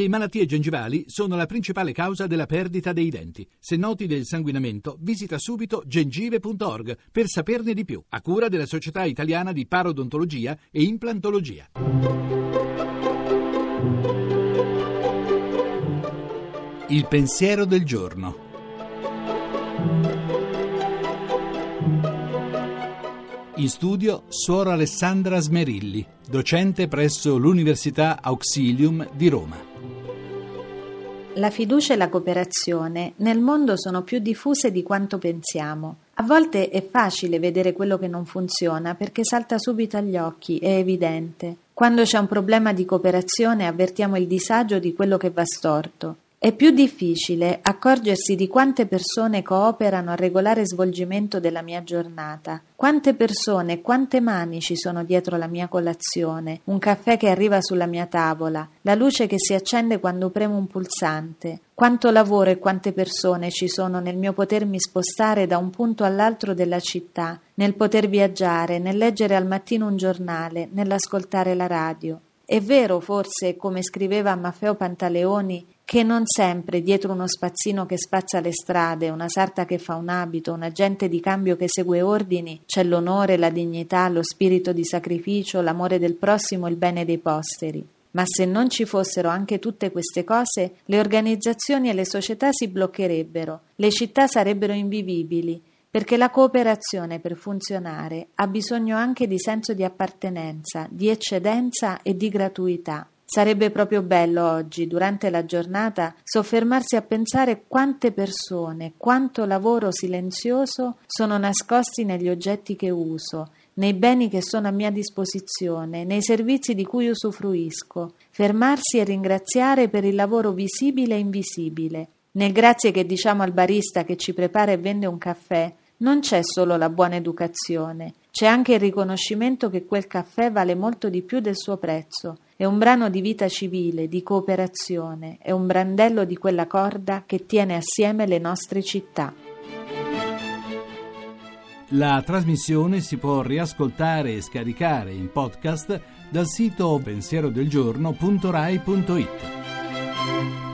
Le malattie gengivali sono la principale causa della perdita dei denti. Se noti del sanguinamento, visita subito gengive.org per saperne di più, a cura della Società Italiana di Parodontologia e Implantologia. Il pensiero del giorno. In studio Suora Alessandra Smerilli, docente presso l'Università Auxilium di Roma. La fiducia e la cooperazione nel mondo sono più diffuse di quanto pensiamo. A volte è facile vedere quello che non funziona perché salta subito agli occhi, è evidente. Quando c'è un problema di cooperazione avvertiamo il disagio di quello che va storto. È più difficile accorgersi di quante persone cooperano al regolare svolgimento della mia giornata, quante persone e quante mani ci sono dietro la mia colazione, un caffè che arriva sulla mia tavola, la luce che si accende quando premo un pulsante, quanto lavoro e quante persone ci sono nel mio potermi spostare da un punto all'altro della città, nel poter viaggiare, nel leggere al mattino un giornale, nell'ascoltare la radio. È vero, forse, come scriveva Maffeo Pantaleoni, che non sempre dietro uno spazzino che spazza le strade, una sarta che fa un abito, un agente di cambio che segue ordini, c'è l'onore, la dignità, lo spirito di sacrificio, l'amore del prossimo, il bene dei posteri. Ma se non ci fossero anche tutte queste cose, le organizzazioni e le società si bloccherebbero, le città sarebbero invivibili, perché la cooperazione per funzionare ha bisogno anche di senso di appartenenza, di eccedenza e di gratuità. Sarebbe proprio bello oggi, durante la giornata, soffermarsi a pensare quante persone, quanto lavoro silenzioso sono nascosti negli oggetti che uso, nei beni che sono a mia disposizione, nei servizi di cui usufruisco, fermarsi e ringraziare per il lavoro visibile e invisibile. Nel grazie che diciamo al barista che ci prepara e vende un caffè, non c'è solo la buona educazione, c'è anche il riconoscimento che quel caffè vale molto di più del suo prezzo è un brano di vita civile, di cooperazione, è un brandello di quella corda che tiene assieme le nostre città. La trasmissione si può riascoltare e scaricare in podcast dal sito pensierodelgiorno.rai.it.